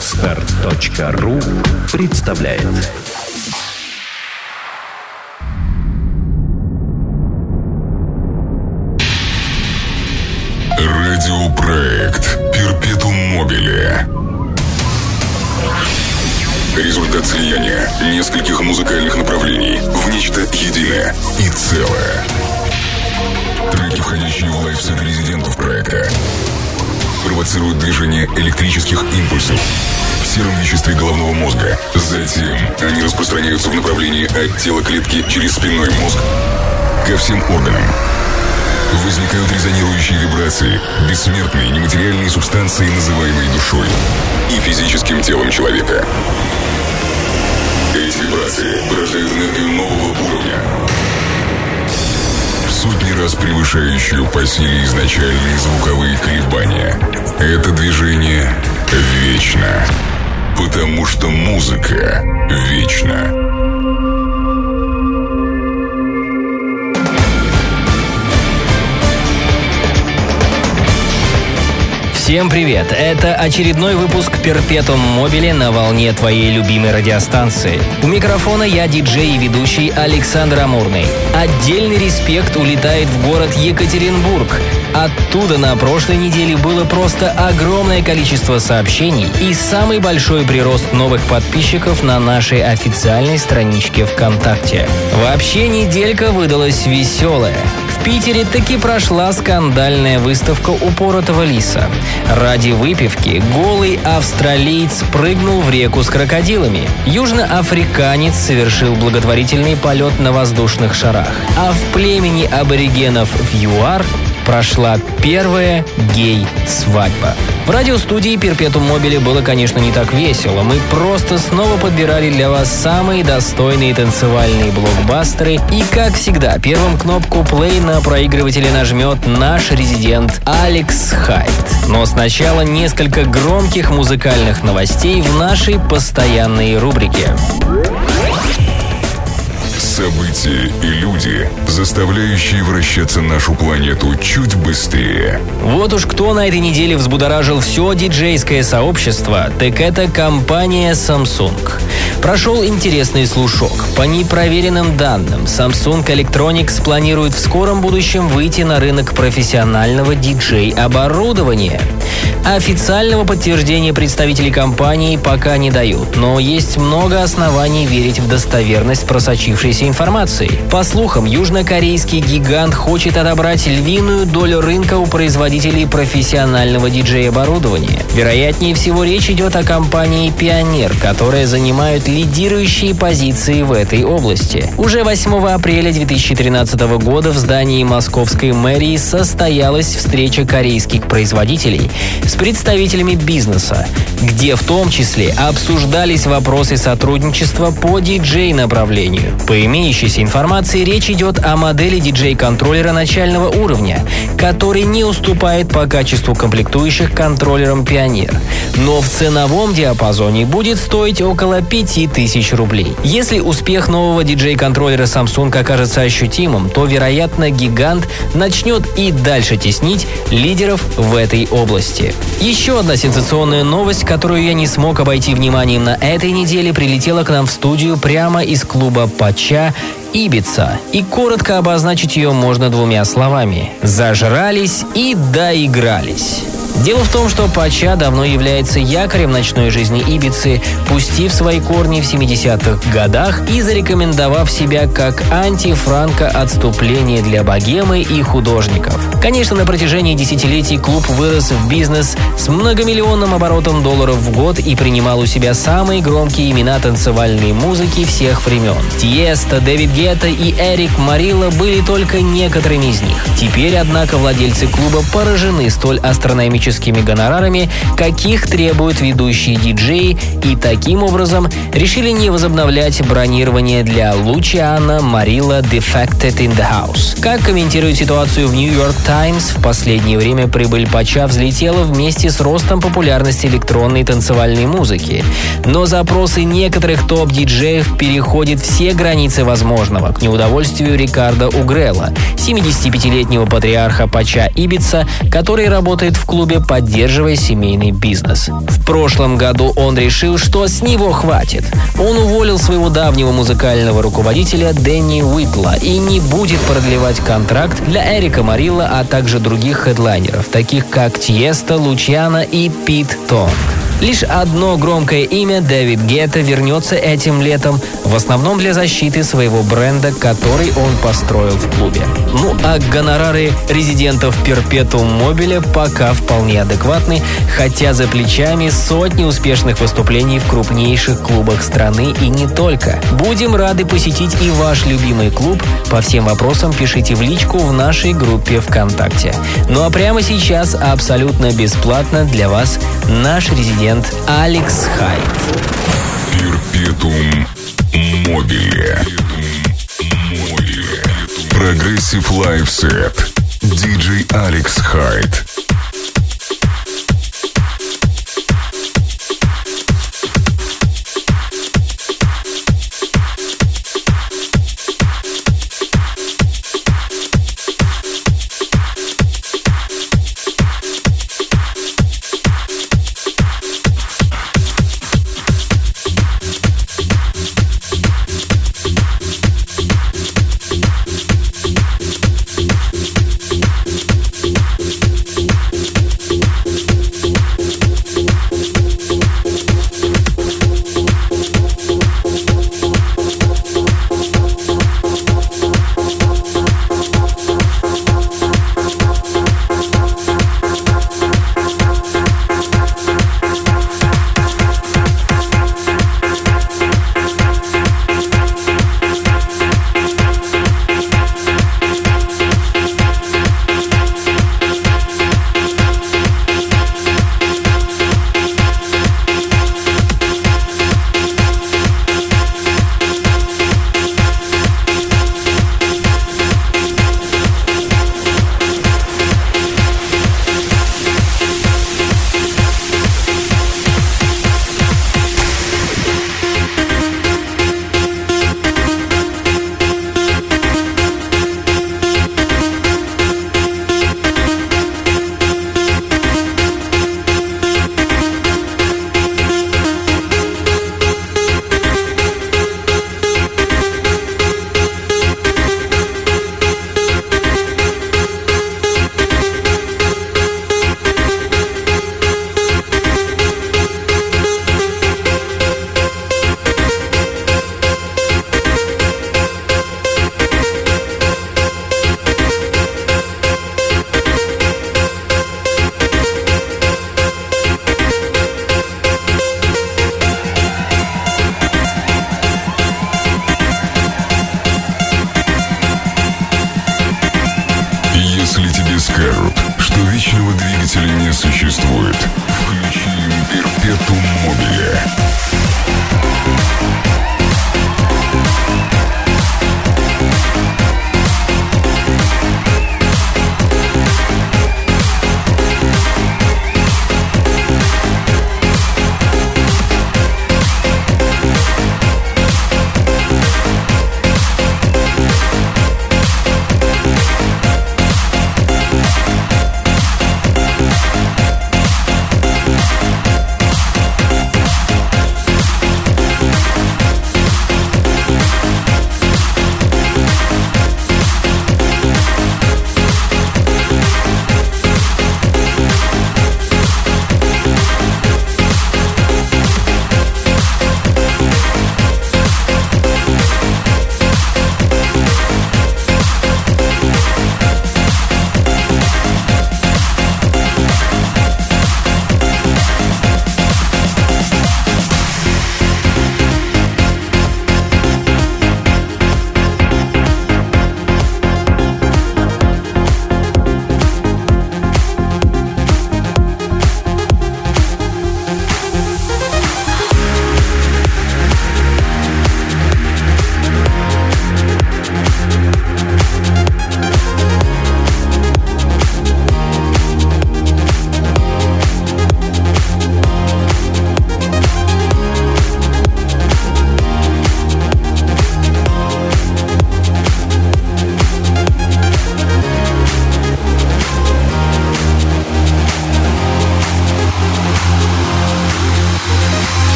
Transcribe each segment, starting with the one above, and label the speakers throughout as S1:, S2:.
S1: Отстар.ру представляет.
S2: Радиопроект Перпетум Мобиле Результат слияния нескольких музыкальных направлений в нечто единое и целое. Треки, входящие в лайфсет резидентов проекта, провоцируют движение электрических импульсов в сером веществе головного мозга. Затем они распространяются в направлении от тела клетки через спинной мозг ко всем органам. Возникают резонирующие вибрации, бессмертные нематериальные субстанции, называемые душой, и физическим телом человека. Эти вибрации порождают энергию нового уровня, сотни раз превышающую по силе изначальные звуковые колебания. Это движение вечно, потому что музыка вечна.
S3: Всем привет! Это очередной выпуск Перпетум Мобили на волне твоей любимой радиостанции. У микрофона я, диджей и ведущий Александр Амурный. Отдельный респект улетает в город Екатеринбург. Оттуда на прошлой неделе было просто огромное количество сообщений и самый большой прирост новых подписчиков на нашей официальной страничке ВКонтакте. Вообще неделька выдалась веселая. В Питере таки прошла скандальная выставка упоротого лиса. Ради выпивки голый австралиец прыгнул в реку с крокодилами. Южноафриканец совершил благотворительный полет на воздушных шарах. А в племени аборигенов в ЮАР прошла первая гей-свадьба. В радиостудии Перпетум Мобиле было, конечно, не так весело. Мы просто снова подбирали для вас самые достойные танцевальные блокбастеры. И, как всегда, первым кнопку play на проигрывателе нажмет наш резидент Алекс Хайт. Но сначала несколько громких музыкальных новостей в нашей постоянной рубрике.
S2: События и люди, заставляющие вращаться нашу планету чуть быстрее.
S3: Вот уж кто на этой неделе взбудоражил все диджейское сообщество, так это компания Samsung. Прошел интересный слушок. По непроверенным данным, Samsung Electronics планирует в скором будущем выйти на рынок профессионального диджей-оборудования. Официального подтверждения представителей компании пока не дают, но есть много оснований верить в достоверность просочившейся информации. По слухам, южнокорейский гигант хочет отобрать львиную долю рынка у производителей профессионального диджей-оборудования. Вероятнее всего, речь идет о компании «Пионер», которая занимает лидирующие позиции в этой области. Уже 8 апреля 2013 года в здании московской мэрии состоялась встреча корейских производителей с представителями бизнеса, где в том числе обсуждались вопросы сотрудничества по диджей-направлению. По имеющейся информации речь идет о модели диджей-контроллера начального уровня, который не уступает по качеству комплектующих контроллерам Пионер, но в ценовом диапазоне будет стоить около 5000 рублей. Если успех нового диджей-контроллера Samsung окажется ощутимым, то, вероятно, гигант начнет и дальше теснить лидеров в этой области. Еще одна сенсационная новость, которую я не смог обойти вниманием на этой неделе, прилетела к нам в студию прямо из клуба «Пача» Ибица. И коротко обозначить ее можно двумя словами. Зажрались и доигрались. Дело в том, что Пача давно является якорем ночной жизни Ибицы, пустив свои корни в 70-х годах и зарекомендовав себя как антифранко-отступление для богемы и художников. Конечно, на протяжении десятилетий клуб вырос в бизнес с многомиллионным оборотом долларов в год и принимал у себя самые громкие имена танцевальной музыки всех времен. Тиеста, Дэвид Гетта и Эрик Марилла были только некоторыми из них. Теперь, однако, владельцы клуба поражены столь астрономическими гонорарами, каких требуют ведущие диджеи, и таким образом решили не возобновлять бронирование для Лучиана Марилла Defected in the House. Как комментирует ситуацию в New York Times, в последнее время прибыль Пача взлетела вместе с ростом популярности электронной танцевальной музыки. Но запросы некоторых топ-диджеев переходят все границы возможного к неудовольствию Рикардо Угрелла, 75-летнего патриарха Пача Ибица, который работает в клубе поддерживая семейный бизнес. В прошлом году он решил, что с него хватит. Он уволил своего давнего музыкального руководителя Дэнни Уитла и не будет продлевать контракт для Эрика Марилла, а также других хедлайнеров, таких как Тиеста, Лучьяна и Пит Тонг. Лишь одно громкое имя Дэвид Гетта вернется этим летом, в основном для защиты своего бренда, который он построил в клубе. Ну а гонорары резидентов Перпетум Мобиля пока вполне адекватны, хотя за плечами сотни успешных выступлений в крупнейших клубах страны и не только. Будем рады посетить и ваш любимый клуб. По всем вопросам пишите в личку в нашей группе ВКонтакте. Ну а прямо сейчас абсолютно бесплатно для вас наш резидент Алекс Хайт.
S2: Перпетум Мобиле. Progressive Live Set. Диджей Алекс Хайт.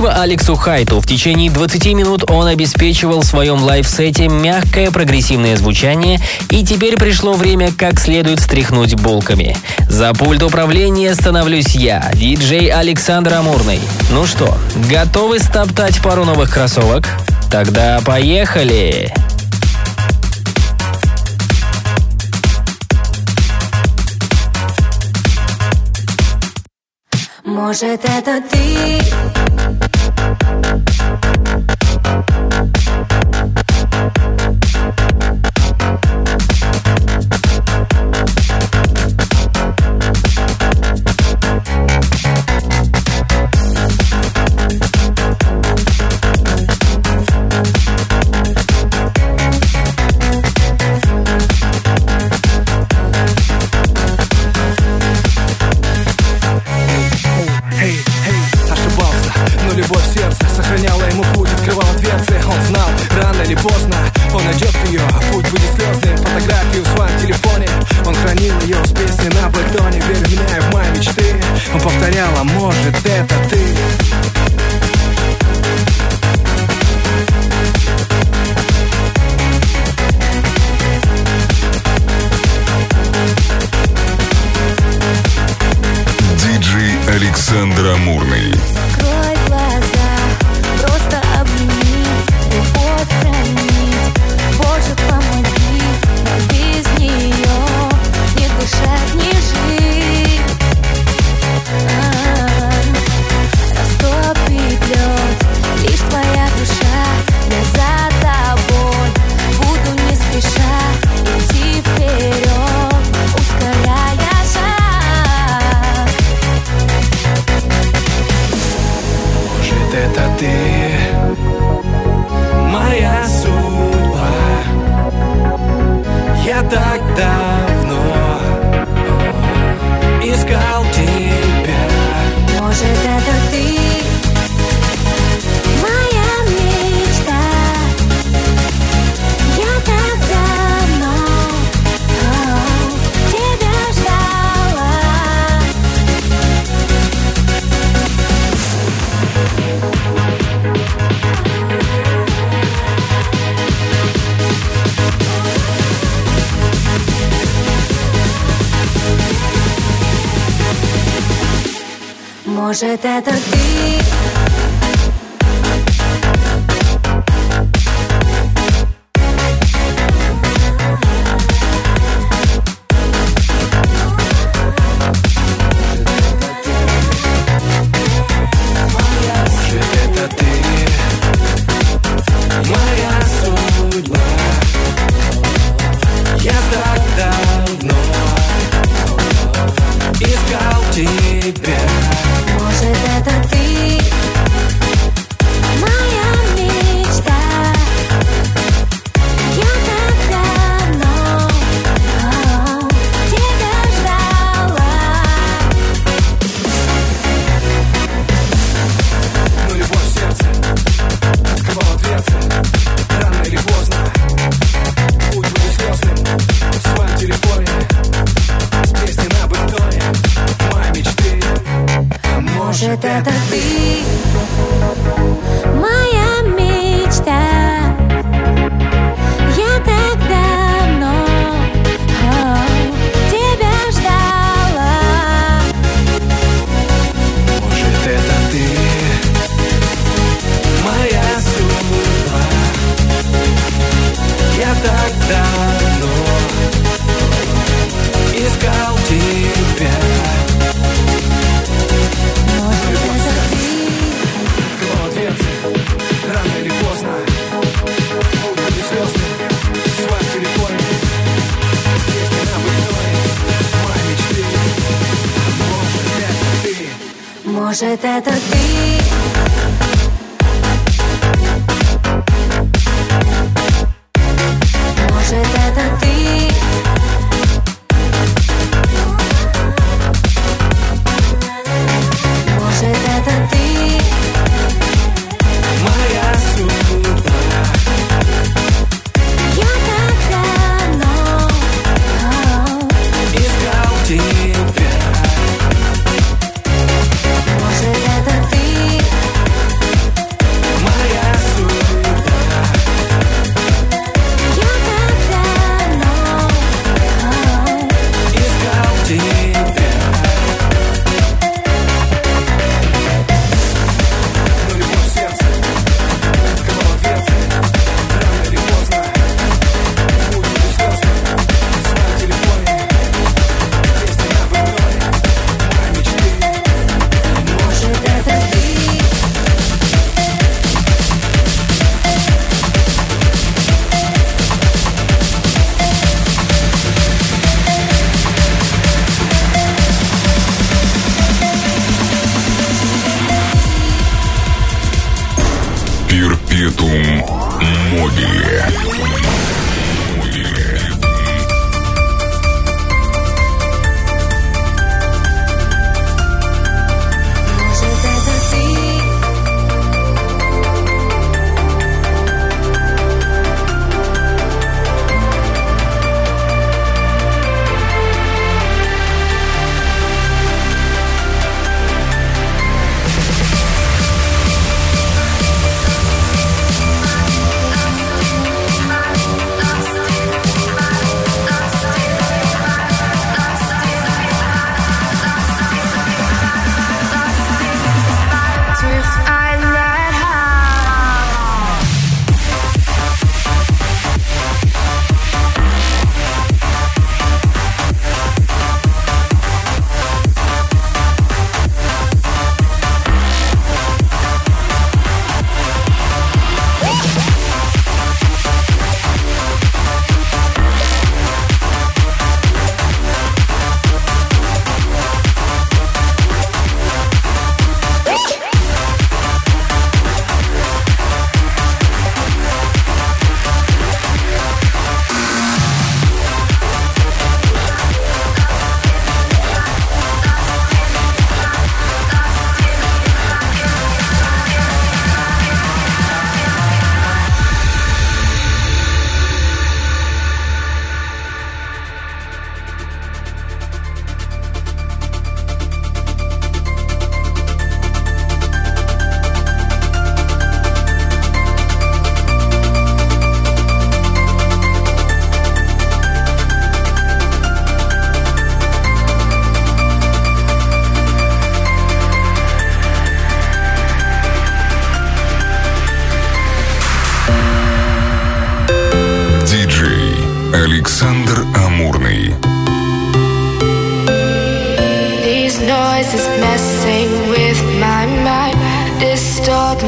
S3: Спасибо Алексу Хайту. В течение 20 минут он обеспечивал в своем лайфсете мягкое прогрессивное звучание, и теперь пришло время как следует стряхнуть булками. За пульт управления становлюсь я, диджей Александр Амурный. Ну что, готовы стоптать пару новых кроссовок? Тогда поехали!
S4: Может, это ты?
S5: Может это ты? Может это ты?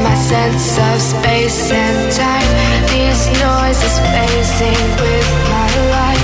S6: my sense of space and time. These noises facing with my life.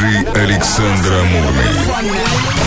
S2: диджей Александра Мурмель.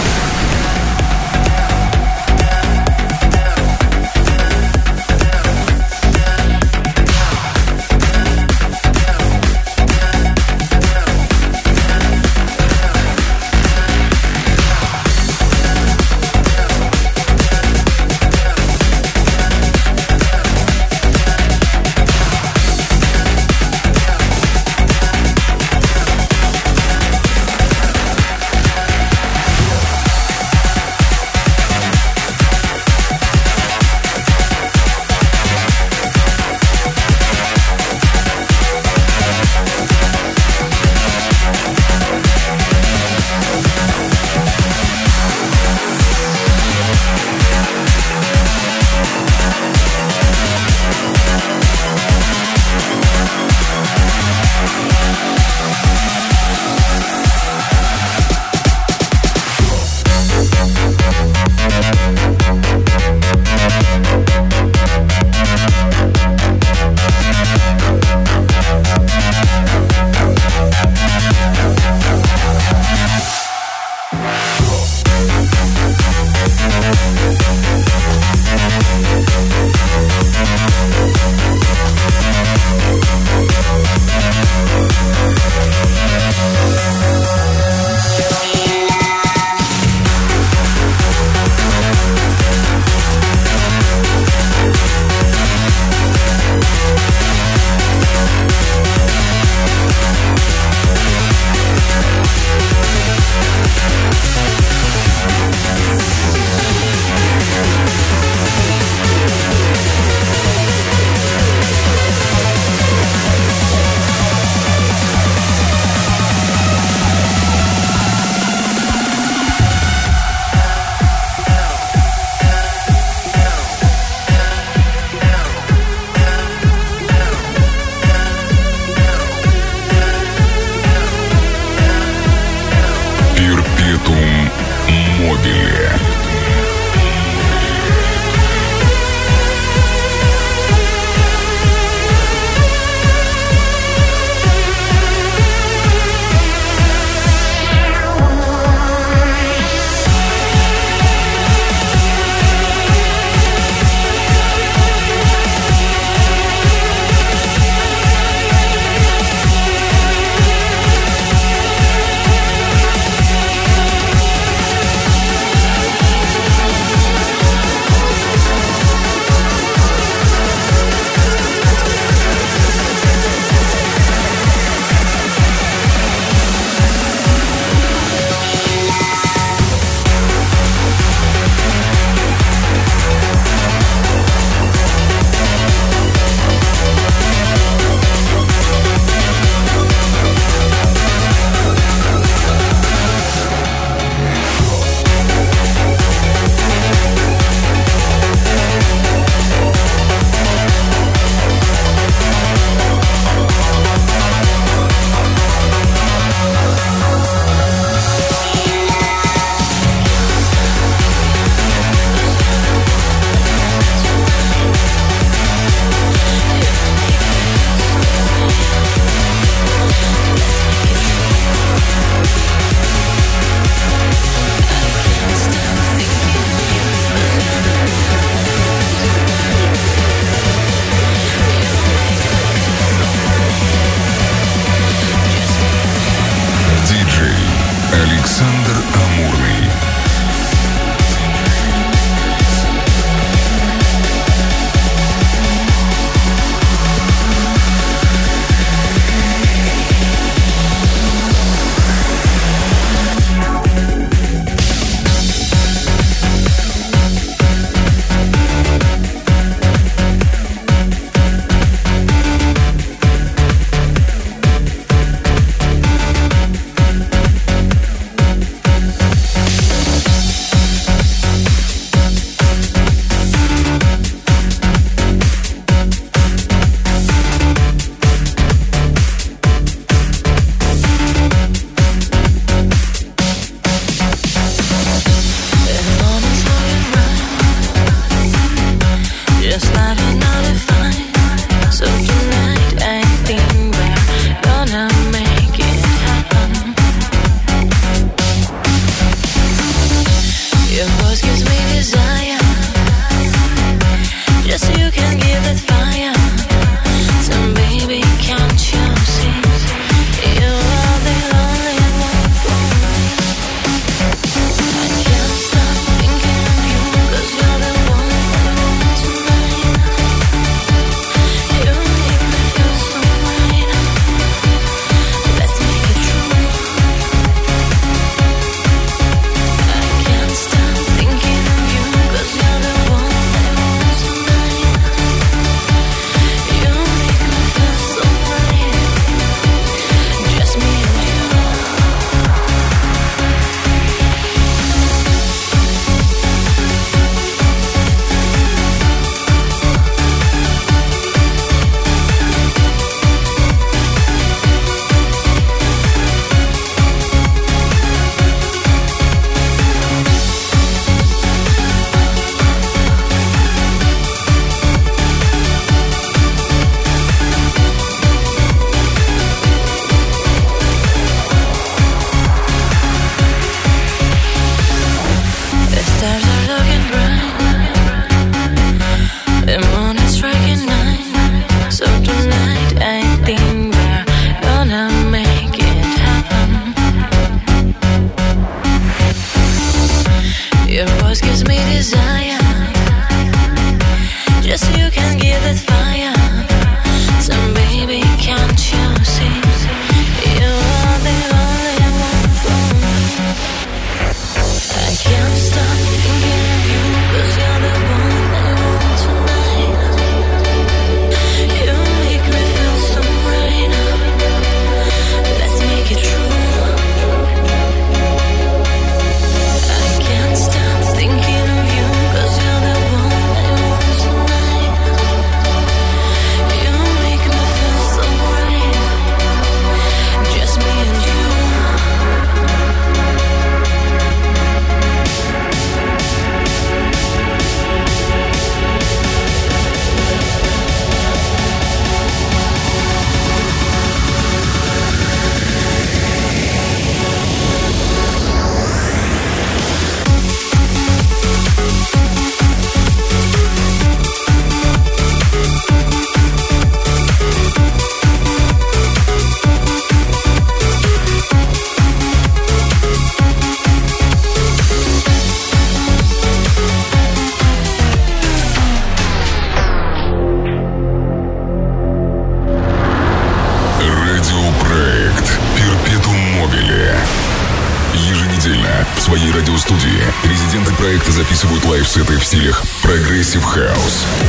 S2: прогрессив хаус.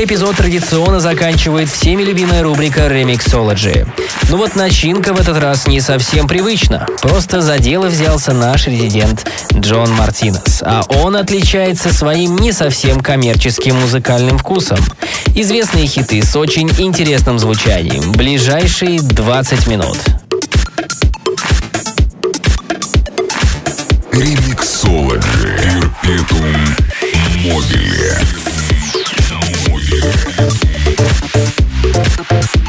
S3: Каждый эпизод традиционно заканчивает всеми любимая рубрика «Ремиксологи». Ну вот начинка в этот раз не совсем привычна. Просто за дело взялся наш резидент Джон Мартинес, а он отличается своим не совсем коммерческим музыкальным вкусом. Известные хиты с очень интересным звучанием. Ближайшие 20 минут.
S2: Ремиксологи. Перпетум
S7: мобили. Thank you.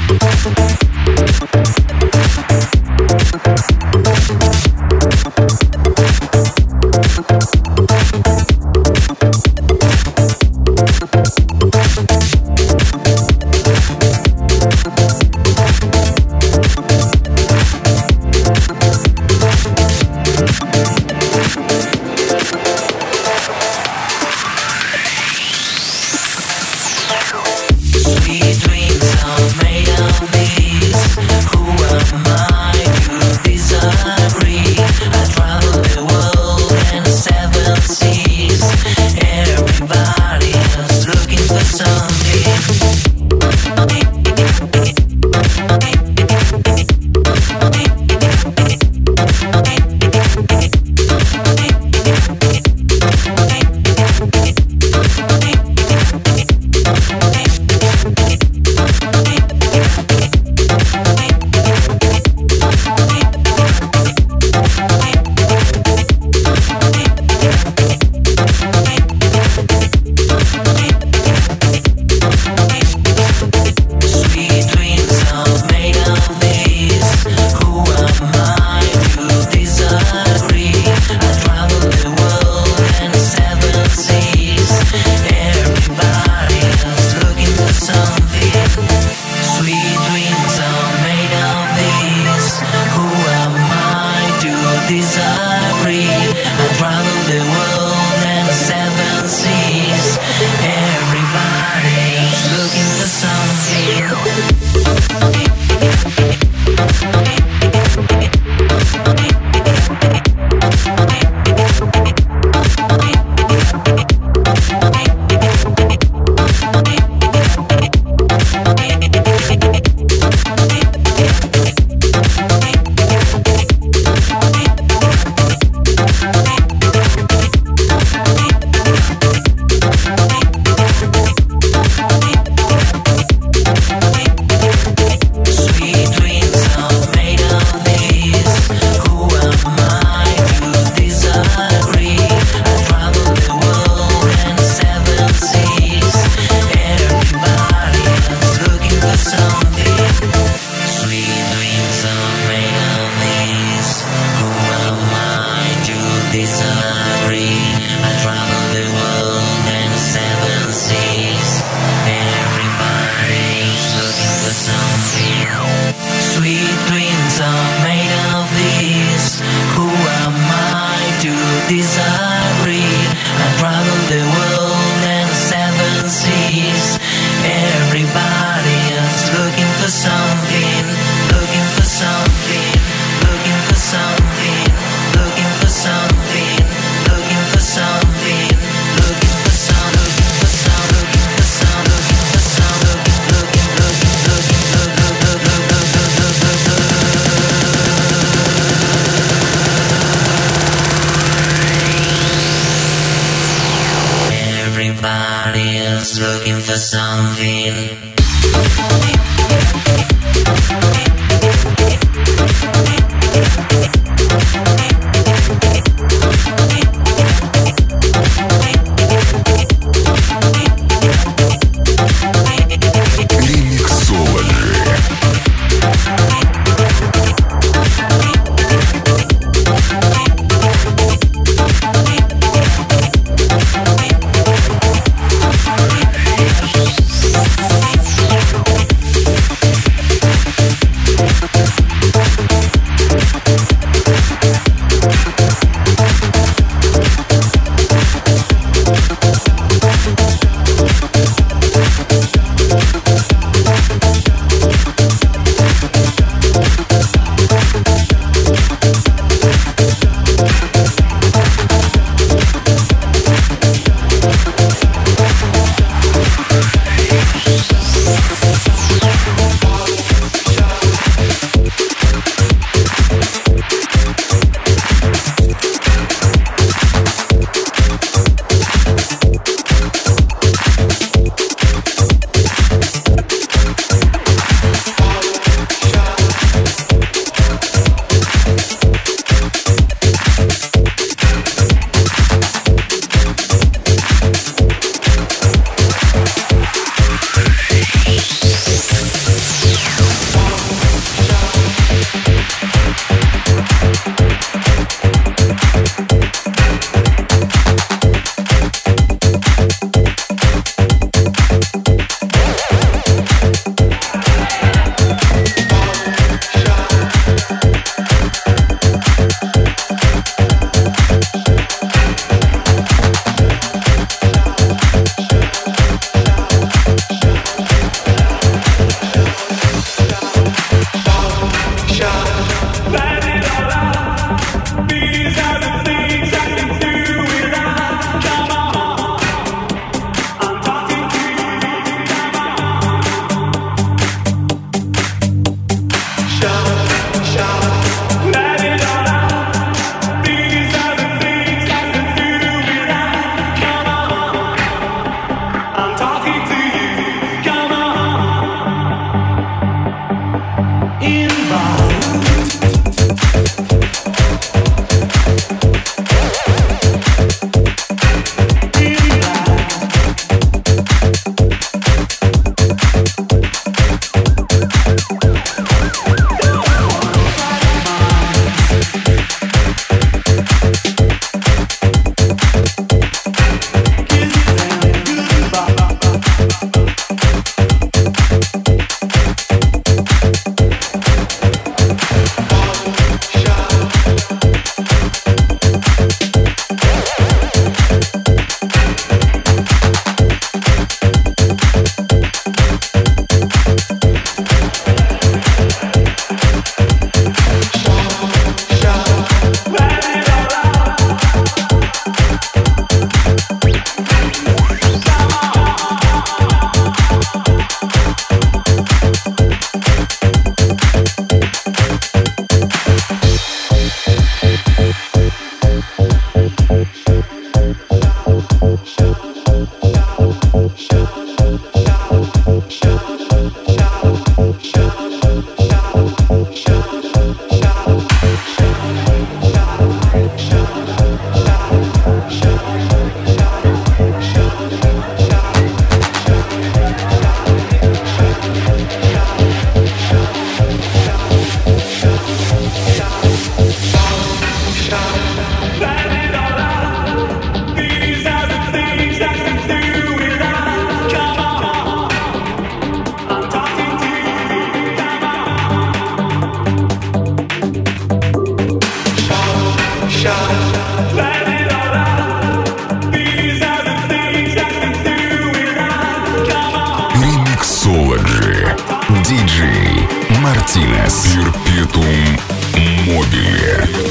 S2: Диджей Мартинес Перпетум Мобиле.